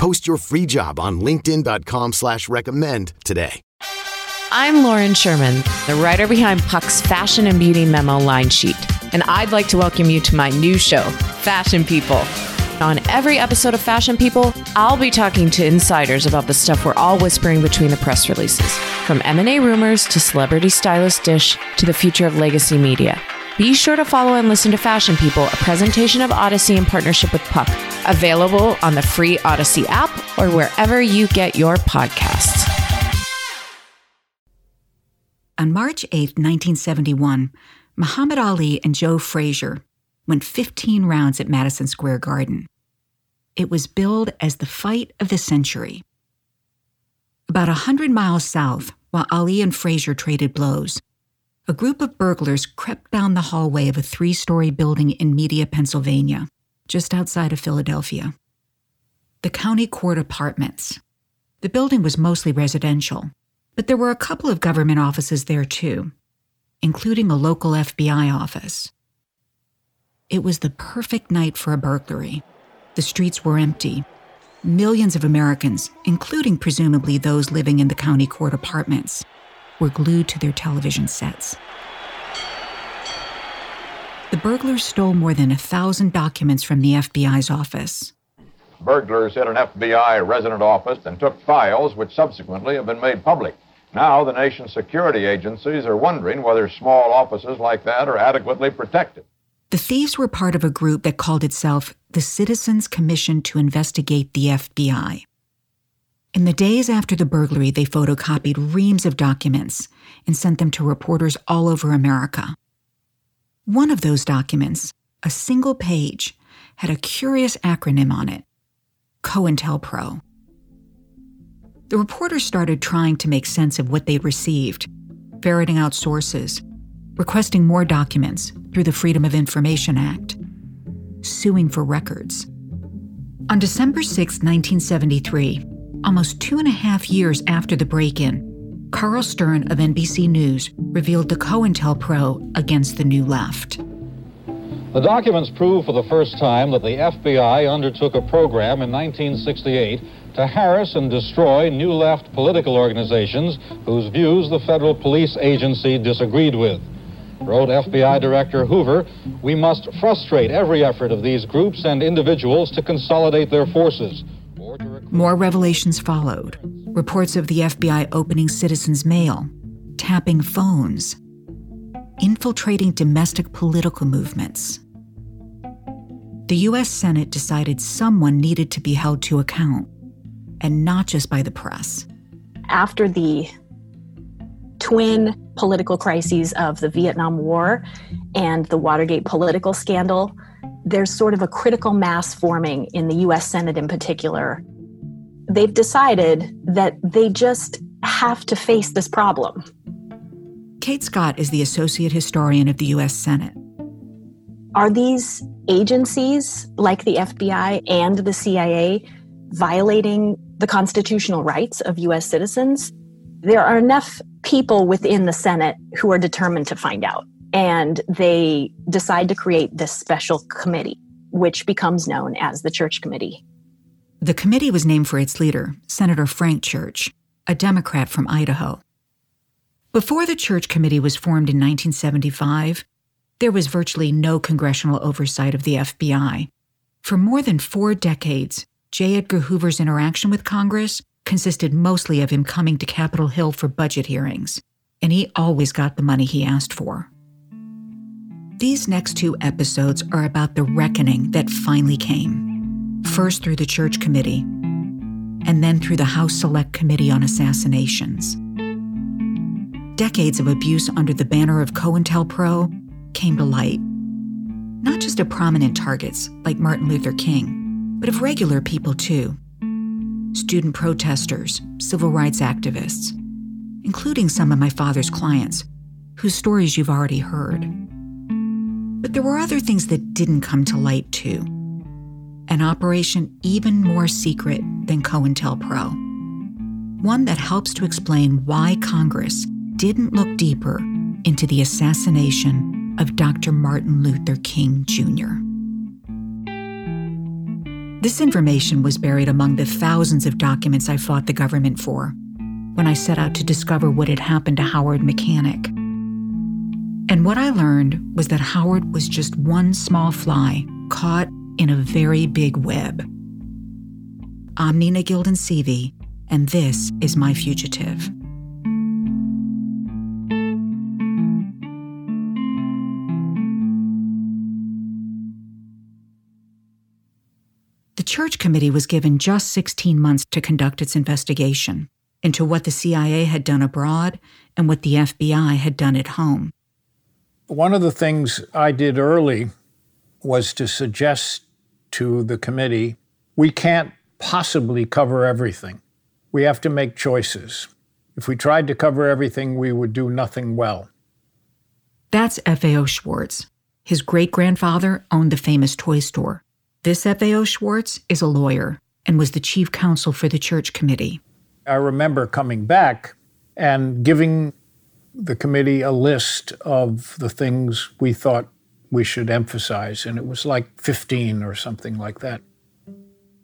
Post your free job on LinkedIn.com slash recommend today. I'm Lauren Sherman, the writer behind Puck's Fashion and Beauty Memo line sheet, and I'd like to welcome you to my new show, Fashion People. On every episode of Fashion People, I'll be talking to insiders about the stuff we're all whispering between the press releases, from M&A rumors to celebrity stylist dish to the future of legacy media. Be sure to follow and listen to Fashion People, a presentation of Audacy in partnership with Puck, available on the free Audacy app or wherever you get your podcasts. On March 8, 1971, Muhammad Ali and Joe Frazier went 15 rounds at Madison Square Garden. It was billed as the fight of the century. About a 100 miles south, while Ali and Frazier traded blows, a group of burglars crept down the hallway of a three story building in Media, Pennsylvania, just outside of Philadelphia. The County Court Apartments. The building was mostly residential, but there were a couple of government offices there too, including a local FBI office. It was the perfect night for a burglary. The streets were empty. Millions of Americans, including presumably those living in the county court apartments, were glued to their television sets. The burglars stole more than a thousand documents from the FBI's office. Burglars hit an FBI resident office and took files which subsequently have been made public. Now, the nation's security agencies are wondering whether small offices like that are adequately protected. The thieves were part of a group that called itself the Citizens Commission to Investigate the FBI. In the days after the burglary, they photocopied reams of documents and sent them to reporters all over America. One of those documents, a single page, had a curious acronym on it COINTELPRO. The reporters started trying to make sense of what they'd received, ferreting out sources, requesting more documents through the Freedom of Information Act, suing for records. On December 6, 1973, almost two and a half years after the break in, Carl Stern of NBC News revealed the COINTELPRO against the New Left. The documents prove for the first time that the FBI undertook a program in 1968 to harass and destroy New Left political organizations whose views the federal police agency disagreed with. Wrote FBI Director Hoover, we must frustrate every effort of these groups and individuals to consolidate their forces. More revelations followed reports of the FBI opening citizens' mail, tapping phones, infiltrating domestic political movements. The U.S. Senate decided someone needed to be held to account, and not just by the press. After the twin political crises of the Vietnam War and the Watergate political scandal, there's sort of a critical mass forming in the US Senate in particular they've decided that they just have to face this problem. Kate Scott is the associate historian of the U.S. Senate. Are these agencies like the FBI and the CIA violating the constitutional rights of U.S. citizens? There are enough people within the Senate who are determined to find out. And they decide to create this special committee, which becomes known as the Church Committee. The committee was named for its leader, Senator Frank Church, a Democrat from Idaho. Before the Church Committee was formed in 1975, there was virtually no congressional oversight of the FBI. For more than four decades, J. Edgar Hoover's interaction with Congress consisted mostly of him coming to Capitol Hill for budget hearings, and he always got the money he asked for. These next two episodes are about the reckoning that finally came first through the Church Committee, and then through the House Select Committee on Assassinations. Decades of abuse under the banner of COINTELPRO came to light, not just of prominent targets like Martin Luther King, but of regular people too student protesters, civil rights activists, including some of my father's clients, whose stories you've already heard. But there were other things that didn't come to light, too. An operation even more secret than COINTELPRO. One that helps to explain why Congress didn't look deeper into the assassination of Dr. Martin Luther King Jr. This information was buried among the thousands of documents I fought the government for when I set out to discover what had happened to Howard Mechanic. And what I learned was that Howard was just one small fly caught in a very big web. I'm Nina Gilden Seavey, and this is My Fugitive. The Church Committee was given just 16 months to conduct its investigation into what the CIA had done abroad and what the FBI had done at home. One of the things I did early was to suggest to the committee we can't possibly cover everything. We have to make choices. If we tried to cover everything, we would do nothing well. That's F.A.O. Schwarz. His great grandfather owned the famous toy store. This F.A.O. Schwarz is a lawyer and was the chief counsel for the church committee. I remember coming back and giving the committee a list of the things we thought we should emphasize, and it was like 15 or something like that.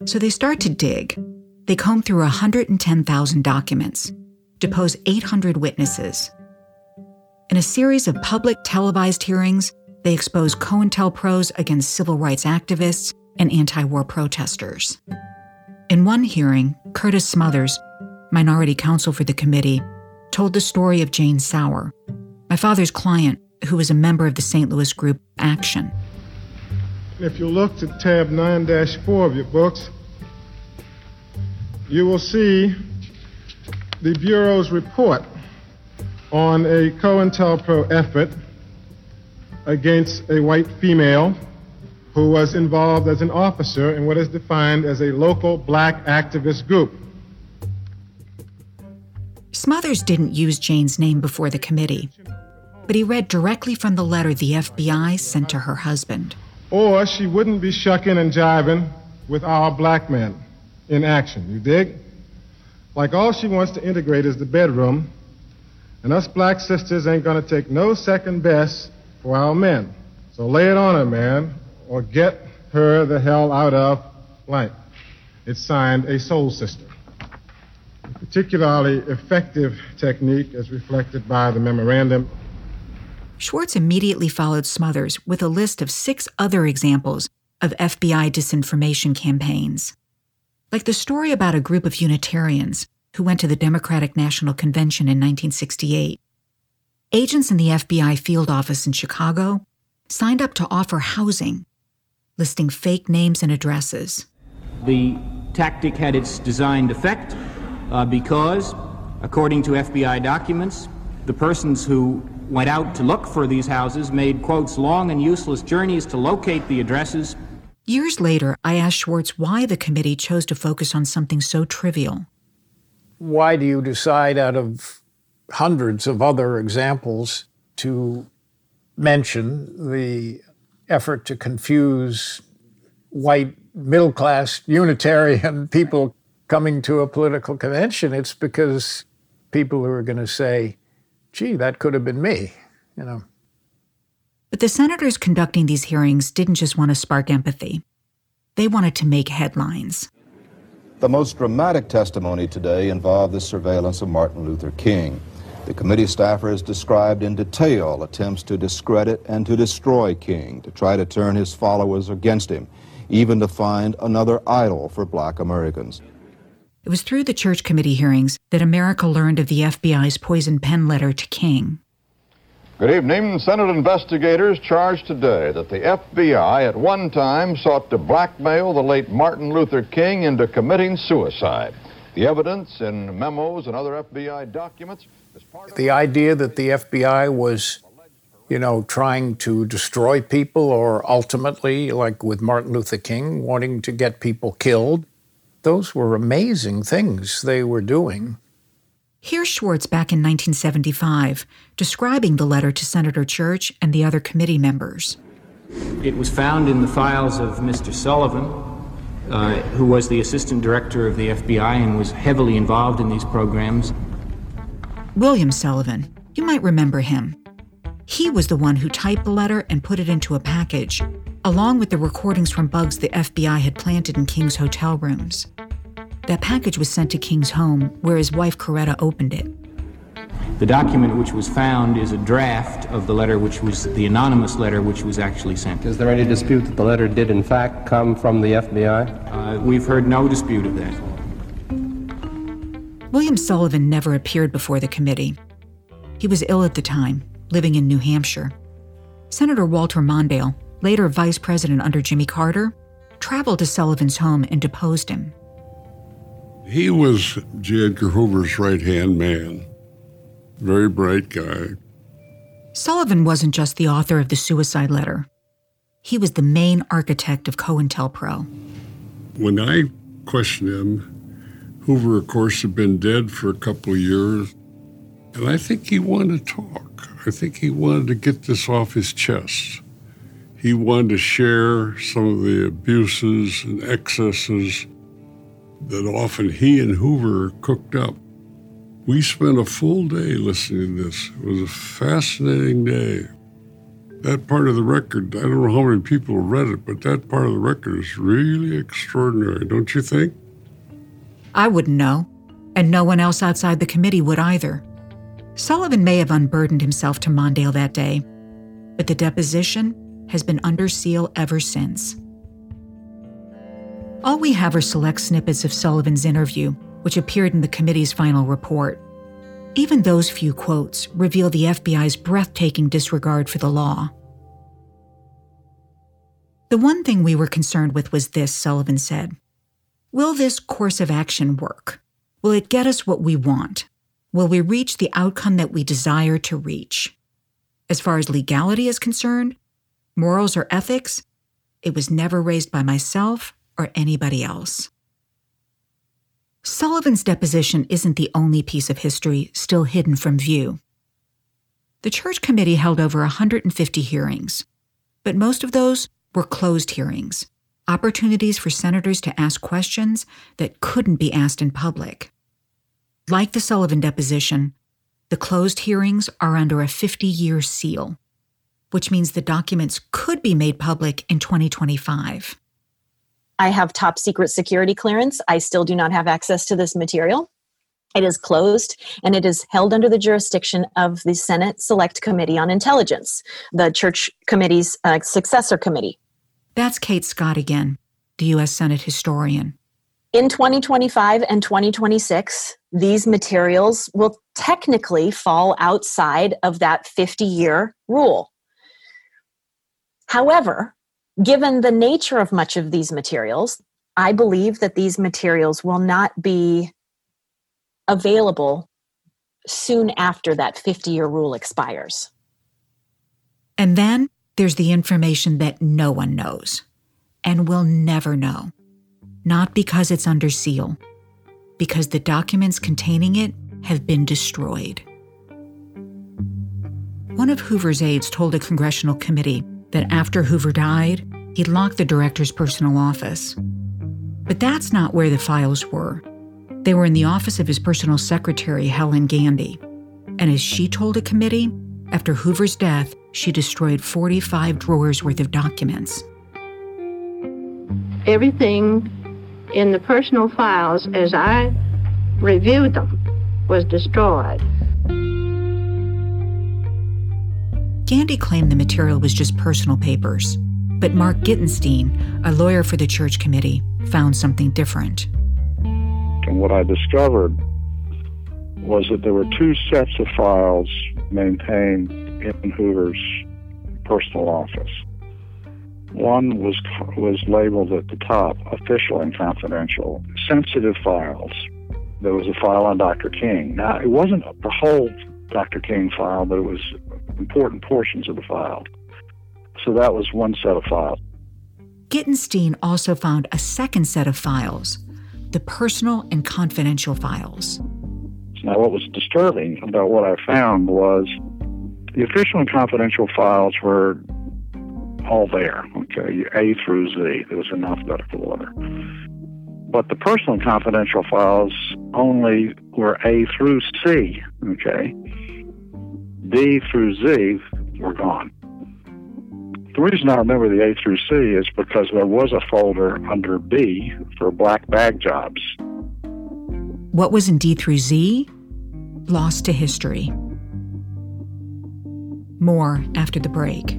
So they start to dig. They comb through 110,000 documents, depose 800 witnesses. In a series of public televised hearings, they expose COINTELPROs against civil rights activists and anti war protesters. In one hearing, Curtis Smothers minority counsel for the committee, told the story of Jane Sauer, my father's client, who was a member of the St. Louis group Action. If you look to tab 9 4 of your books, you will see the Bureau's report on a COINTELPRO effort against a white female who was involved as an officer in what is defined as a local black activist group. Smothers didn't use Jane's name before the committee, but he read directly from the letter the FBI sent to her husband. Or she wouldn't be shucking and jiving with our black men in action, you dig? Like all she wants to integrate is the bedroom, and us black sisters ain't gonna take no second best for our men. So lay it on her, man, or get her the hell out of blank. It's signed a soul sister A particularly effective technique as reflected by the memorandum. Schwarz immediately followed Smothers with a list of six other examples of FBI disinformation campaigns. Like the story about a group of Unitarians who went to the Democratic National Convention in 1968. Agents in the FBI field office in Chicago signed up to offer housing, listing fake names and addresses. The tactic had its designed effect uh, because, according to FBI documents, the persons who went out to look for these houses made, quotes, long and useless journeys to locate the addresses. Years later, I asked Schwarz why the committee chose to focus on something so trivial. Why do you decide, out of hundreds of other examples, to mention the effort to confuse white middle class Unitarian people coming to a political convention, it's because people who are going to say, gee, that could have been me, you know. But the senators conducting these hearings didn't just want to spark empathy, they wanted to make headlines. The most dramatic testimony today involved the surveillance of Martin Luther King. The committee staffers described in detail attempts to discredit and to destroy King, to try to turn his followers against him, even to find another idol for black Americans. It was through the church committee hearings that America learned of the FBI's poison pen letter to King. Good evening. Senate investigators charged today that the FBI at one time sought to blackmail the late Martin Luther King into committing suicide. The evidence in memos and other FBI documents is part the idea that the FBI was, you know, trying to destroy people or ultimately, like with Martin Luther King, wanting to get people killed those were amazing things they were doing. Here's Schwarz back in 1975, describing the letter to Senator Church and the other committee members. It was found in the files of Mr. Sullivan, uh, who was the assistant director of the FBI and was heavily involved in these programs. William Sullivan, you might remember him. He was the one who typed the letter and put it into a package, along with the recordings from bugs the FBI had planted in King's hotel rooms. That package was sent to King's home, where his wife Coretta opened it. The document which was found is a draft of the letter, which was the anonymous letter which was actually sent. Is there any dispute that the letter did, in fact, come from the FBI? Uh, we've heard no dispute of that. William Sullivan never appeared before the committee. He was ill at the time, living in New Hampshire. Senator Walter Mondale, later vice president under Jimmy Carter, traveled to Sullivan's home and deposed him. He was J. Edgar Hoover's right hand man. Very bright guy. Sullivan wasn't just the author of the suicide letter, he was the main architect of COINTELPRO. When I questioned him, Hoover, of course, had been dead for a couple of years, and I think he wanted to talk. I think he wanted to get this off his chest. He wanted to share some of the abuses and excesses that often he and Hoover cooked up. We spent a full day listening to this. It was a fascinating day. That part of the record, I don't know how many people read it, but that part of the record is really extraordinary, don't you think? I wouldn't know, and no one else outside the committee would either. Sullivan may have unburdened himself to Mondale that day, but the deposition has been under seal ever since. All we have are select snippets of Sullivan's interview, which appeared in the committee's final report. Even those few quotes reveal the FBI's breathtaking disregard for the law. The one thing we were concerned with was this, Sullivan said. Will this course of action work? Will it get us what we want? Will we reach the outcome that we desire to reach? As far as legality is concerned, morals or ethics, it was never raised by myself or anybody else. Sullivan's deposition isn't the only piece of history still hidden from view. The church committee held over 150 hearings, but most of those were closed hearings, opportunities for senators to ask questions that couldn't be asked in public. Like the Sullivan deposition, the closed hearings are under a 50 year seal, which means the documents could be made public in 2025. I have top secret security clearance. I still do not have access to this material. It is closed and it is held under the jurisdiction of the Senate Select Committee on Intelligence, the Church Committee's uh, successor committee. That's Kate Scott again, the U.S. Senate historian. In 2025 and 2026, these materials will technically fall outside of that 50 year rule. However, Given the nature of much of these materials, I believe that these materials will not be available soon after that 50 year rule expires. And then there's the information that no one knows and will never know. Not because it's under seal, because the documents containing it have been destroyed. One of Hoover's aides told a congressional committee that after Hoover died, he'd locked the director's personal office. But that's not where the files were. They were in the office of his personal secretary, Helen Gandy. And as she told a committee, after Hoover's death, she destroyed 45 drawers worth of documents. Everything in the personal files, as I reviewed them, was destroyed. Gandy claimed the material was just personal papers, but Mark Gitenstein, a lawyer for the church committee, found something different. And what I discovered was that there were two sets of files maintained in Hoover's personal office. One was was labeled at the top official and confidential, sensitive files. There was a file on Dr. King. Now, it wasn't the whole Dr. King file, but it was important portions of the file. So that was one set of files. Gitenstein also found a second set of files, the personal and confidential files. Now, what was disturbing about what I found was the official and confidential files were all there, okay, A through Z. There was in alphabetical order. But the personal and confidential files only were A through C, okay? D through Z were gone. The reason I remember the A through C is because there was a folder under B for black bag jobs. What was in D through Z? Lost to history. More after the break.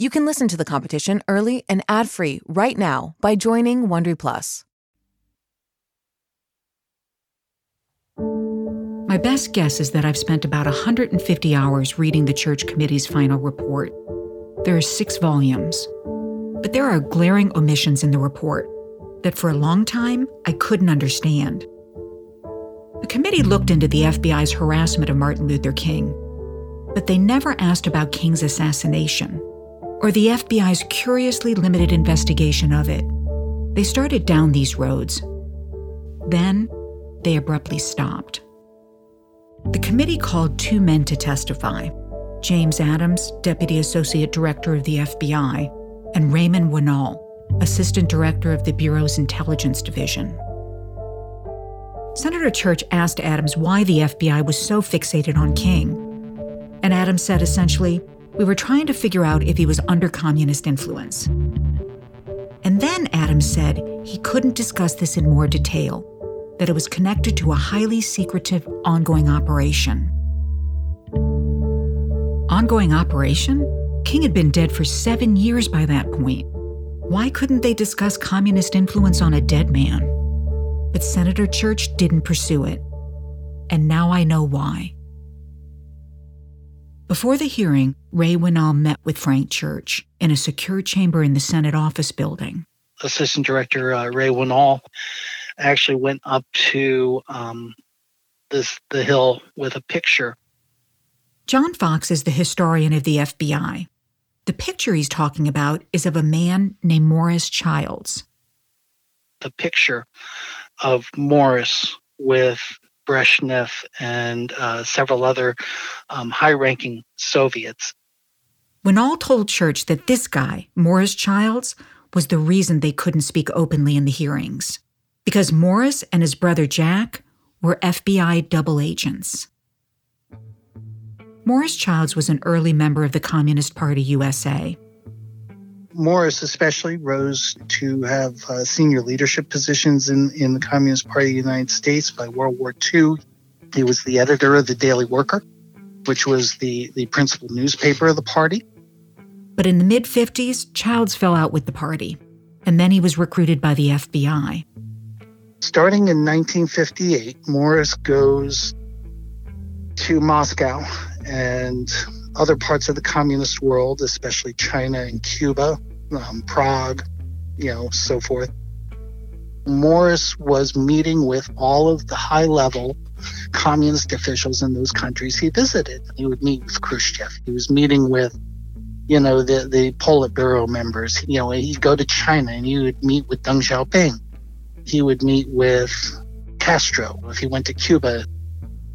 You can listen to The Competition early and ad-free right now by joining Wondery Plus. My best guess is that I've spent about 150 hours reading the church committee's final report. There are six volumes. But there are glaring omissions in the report that for a long time I couldn't understand. The committee looked into the FBI's harassment of Martin Luther King, but they never asked about King's assassination or the FBI's curiously limited investigation of it. They started down these roads. Then they abruptly stopped. The committee called two men to testify James Adams, Deputy Associate Director of the FBI, and Raymond Wannall, Assistant Director of the Bureau's Intelligence Division. Senator Church asked Adams why the FBI was so fixated on King. And Adams said essentially, we were trying to figure out if he was under communist influence. And then Adams said he couldn't discuss this in more detail that it was connected to a highly secretive ongoing operation. Ongoing operation? King had been dead for seven years by that point. Why couldn't they discuss communist influence on a dead man? But Senator Church didn't pursue it. And now I know why. Before the hearing, Ray Wannall met with Frank Church in a secure chamber in the Senate office building. Assistant Director uh, Ray Winall actually went up to um, this the hill with a picture. John Fox is the historian of the FBI. The picture he's talking about is of a man named Morris Childs. The picture of Morris with Brezhnev and uh, several other um, high ranking Soviets. Wannall told Church that this guy, Morris Childs, was the reason they couldn't speak openly in the hearings because Morris and his brother Jack were FBI double agents. Morris Childs was an early member of the Communist Party USA. Morris, especially, rose to have uh, senior leadership positions in, in the Communist Party of the United States by World War II. He was the editor of the Daily Worker, which was the, the principal newspaper of the party. But in the mid 50s, Childs fell out with the party, and then he was recruited by the FBI. Starting in 1958, Morris goes to Moscow and other parts of the communist world, especially China and Cuba, um, Prague, you know, so forth. Morris was meeting with all of the high level communist officials in those countries he visited. He would meet with Khrushchev. He was meeting with, you know, the, the Politburo members. You know, he'd go to China and he would meet with Deng Xiaoping. He would meet with Castro if he went to Cuba.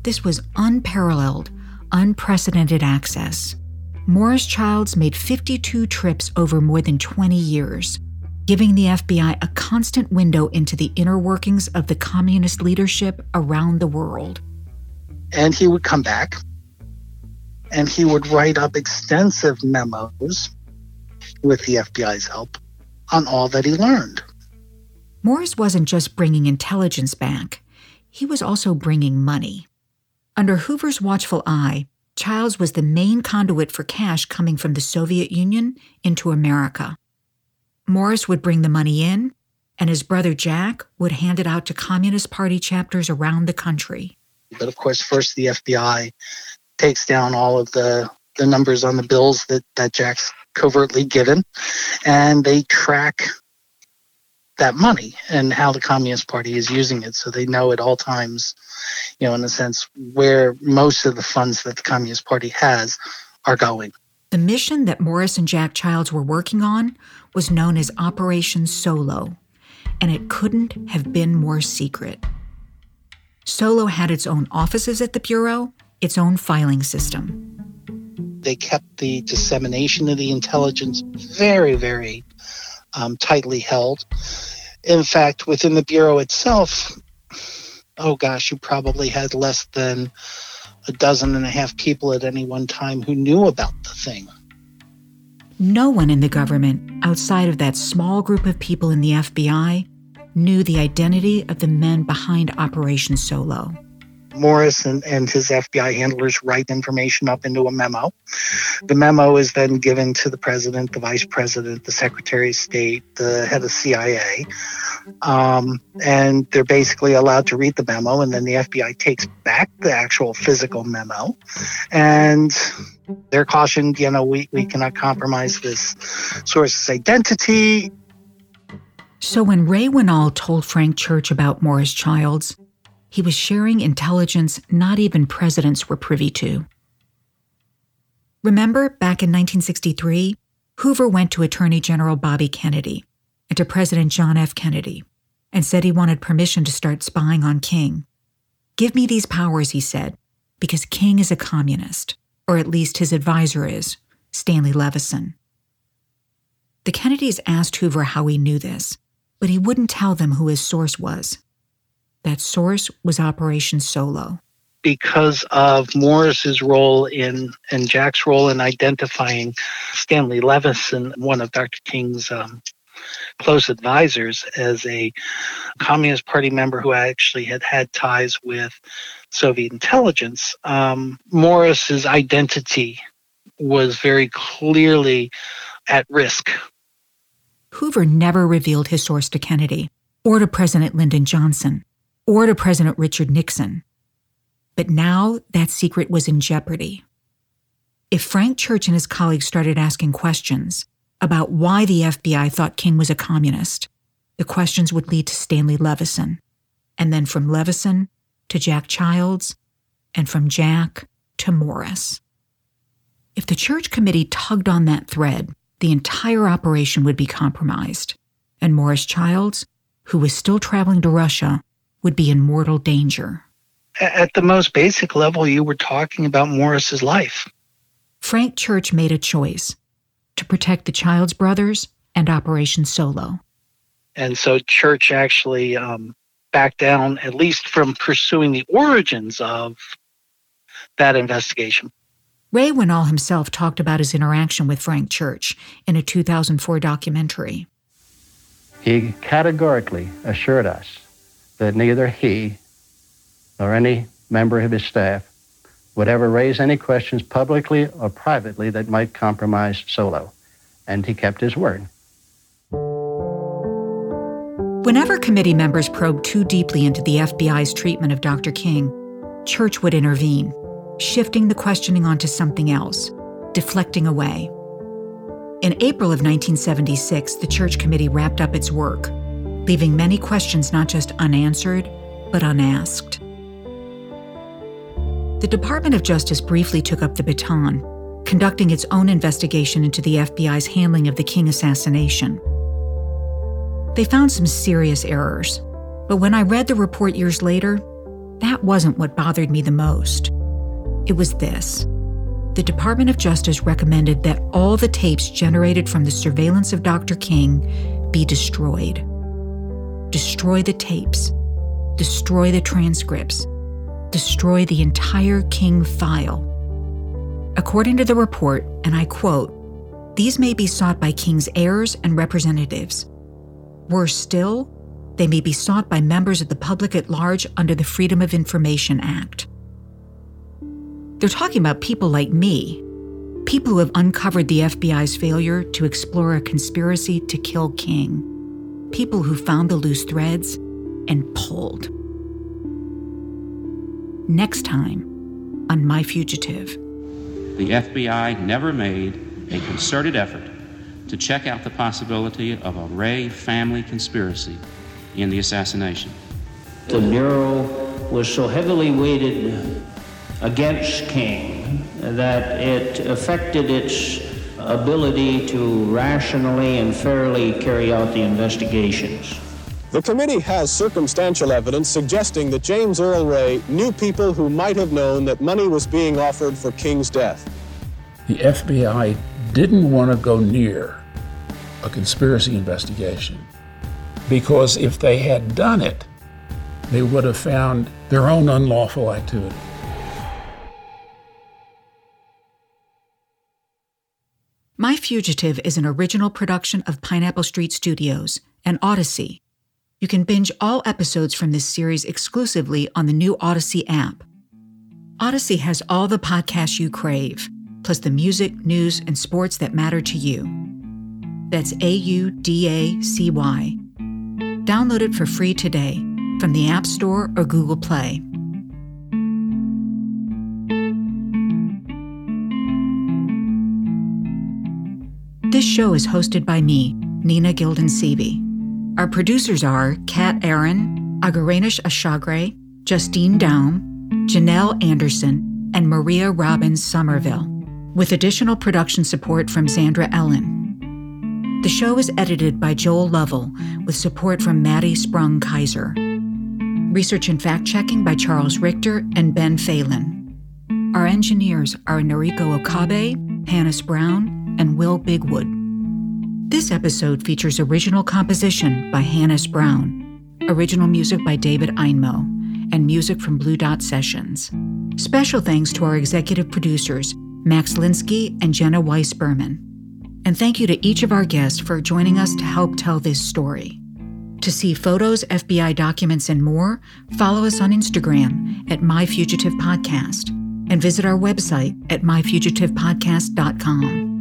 This was unparalleled, unprecedented access. Morris Childs made 52 trips over more than 20 years, giving the FBI a constant window into the inner workings of the communist leadership around the world. And he would come back and he would write up extensive memos with the FBI's help on all that he learned. Morris wasn't just bringing intelligence back, he was also bringing money. Under Hoover's watchful eye, Childs was the main conduit for cash coming from the Soviet Union into America. Morris would bring the money in, and his brother Jack would hand it out to Communist Party chapters around the country. But of course, first the FBI takes down all of the, the numbers on the bills that, that Jack's covertly given, and they track that money and how the Communist Party is using it. So they know at all times, you know, in a sense, where most of the funds that the Communist Party has are going. The mission that Morris and Jack Childs were working on was known as Operation Solo, and it couldn't have been more secret. Solo had its own offices at the Bureau, its own filing system. They kept the dissemination of the intelligence very, very um, tightly held. In fact, within the Bureau itself, oh gosh, you probably had less than a dozen and a half people at any one time who knew about the thing. No one in the government, outside of that small group of people in the FBI, knew the identity of the men behind Operation Solo. Morris and, and his FBI handlers write information up into a memo. The memo is then given to the president, the vice president, the secretary of state, the head of CIA. Um, and they're basically allowed to read the memo, and then the FBI takes back the actual physical memo. And they're cautioned, you know, we, we cannot compromise this source's identity. So when Ray Wannall told Frank Church about Morris Childs, he was sharing intelligence not even presidents were privy to. Remember, back in 1963, Hoover went to Attorney General Bobby Kennedy and to President John F. Kennedy and said he wanted permission to start spying on King. Give me these powers, he said, because King is a communist, or at least his advisor is, Stanley Levison. The Kennedys asked Hoover how he knew this, but he wouldn't tell them who his source was. That source was Operation Solo. Because of Morris's role in and Jack's role in identifying Stanley Levison, one of Dr. King's um, close advisors, as a Communist Party member who actually had had ties with Soviet intelligence, um, Morris's identity was very clearly at risk. Hoover never revealed his source to Kennedy or to President Lyndon Johnson or to President Richard Nixon. But now that secret was in jeopardy. If Frank Church and his colleagues started asking questions about why the FBI thought King was a communist, the questions would lead to Stanley Levison, and then from Levison to Jack Childs, and from Jack to Morris. If the church committee tugged on that thread, the entire operation would be compromised, and Morris Childs, who was still traveling to Russia, would be in mortal danger. At the most basic level, you were talking about Morris's life. Frank Church made a choice to protect the Childs brothers and Operation Solo. And so Church actually um, backed down, at least from pursuing the origins of that investigation. Ray Wannall himself talked about his interaction with Frank Church in a 2004 documentary. He categorically assured us that neither he nor any member of his staff would ever raise any questions publicly or privately that might compromise Solo. And he kept his word. Whenever committee members probed too deeply into the FBI's treatment of Dr. King, Church would intervene, shifting the questioning onto something else, deflecting away. In April of 1976, the Church Committee wrapped up its work. Leaving many questions not just unanswered, but unasked. The Department of Justice briefly took up the baton, conducting its own investigation into the FBI's handling of the King assassination. They found some serious errors, but when I read the report years later, that wasn't what bothered me the most. It was this. The Department of Justice recommended that all the tapes generated from the surveillance of Dr. King be destroyed. Destroy the tapes. Destroy the transcripts destroy the entire King file. According to the report, and I quote, these may be sought by King's heirs and representatives. Worse still, they may be sought by members of the public at large under the Freedom of Information Act. They're talking about people like me, people who have uncovered the FBI's failure to explore a conspiracy to kill King, people who found the loose threads and pulled next time on My Fugitive. The FBI never made a concerted effort to check out the possibility of a Ray family conspiracy in the assassination. The Bureau was so heavily weighted against King that it affected its ability to rationally and fairly carry out the investigations. The committee has circumstantial evidence suggesting that James Earl Ray knew people who might have known that money was being offered for King's death. The FBI didn't want to go near a conspiracy investigation because if they had done it, they would have found their own unlawful activity. My Fugitive is an original production of Pineapple Street Studios and Audacy. you can binge all episodes from this series exclusively on the new Audacy app. Audacy has all the podcasts you crave, plus the music, news, and sports that matter to you. That's A U D A C Y. Download it for free today from the App Store or Google Play. This show is hosted by me, Nina Gilden. Our producers are Kat Aaron, Agaranish Ashagre, Justine Daum, Janelle Anderson, and Maria Robbins Somerville, with additional production support from Sandra Ellen. The show is edited by Joel Lovell, with support from Maddie Sprung Kaiser. Research and fact checking by Charles Richter and Ben Phelan. Our engineers are Noriko Okabe, Hannes Brown, and Will Bigwood. This episode features original composition by Hannes Brown, original music by David Einmo, and music from Blue Dot Sessions. Special thanks to our executive producers, Max Linsky and Jenna Weiss Berman. And thank you to each of our guests for joining us to help tell this story. To see photos, FBI documents, and more, follow us on Instagram at My Fugitive Podcast and visit our website at myfugitivepodcast.com.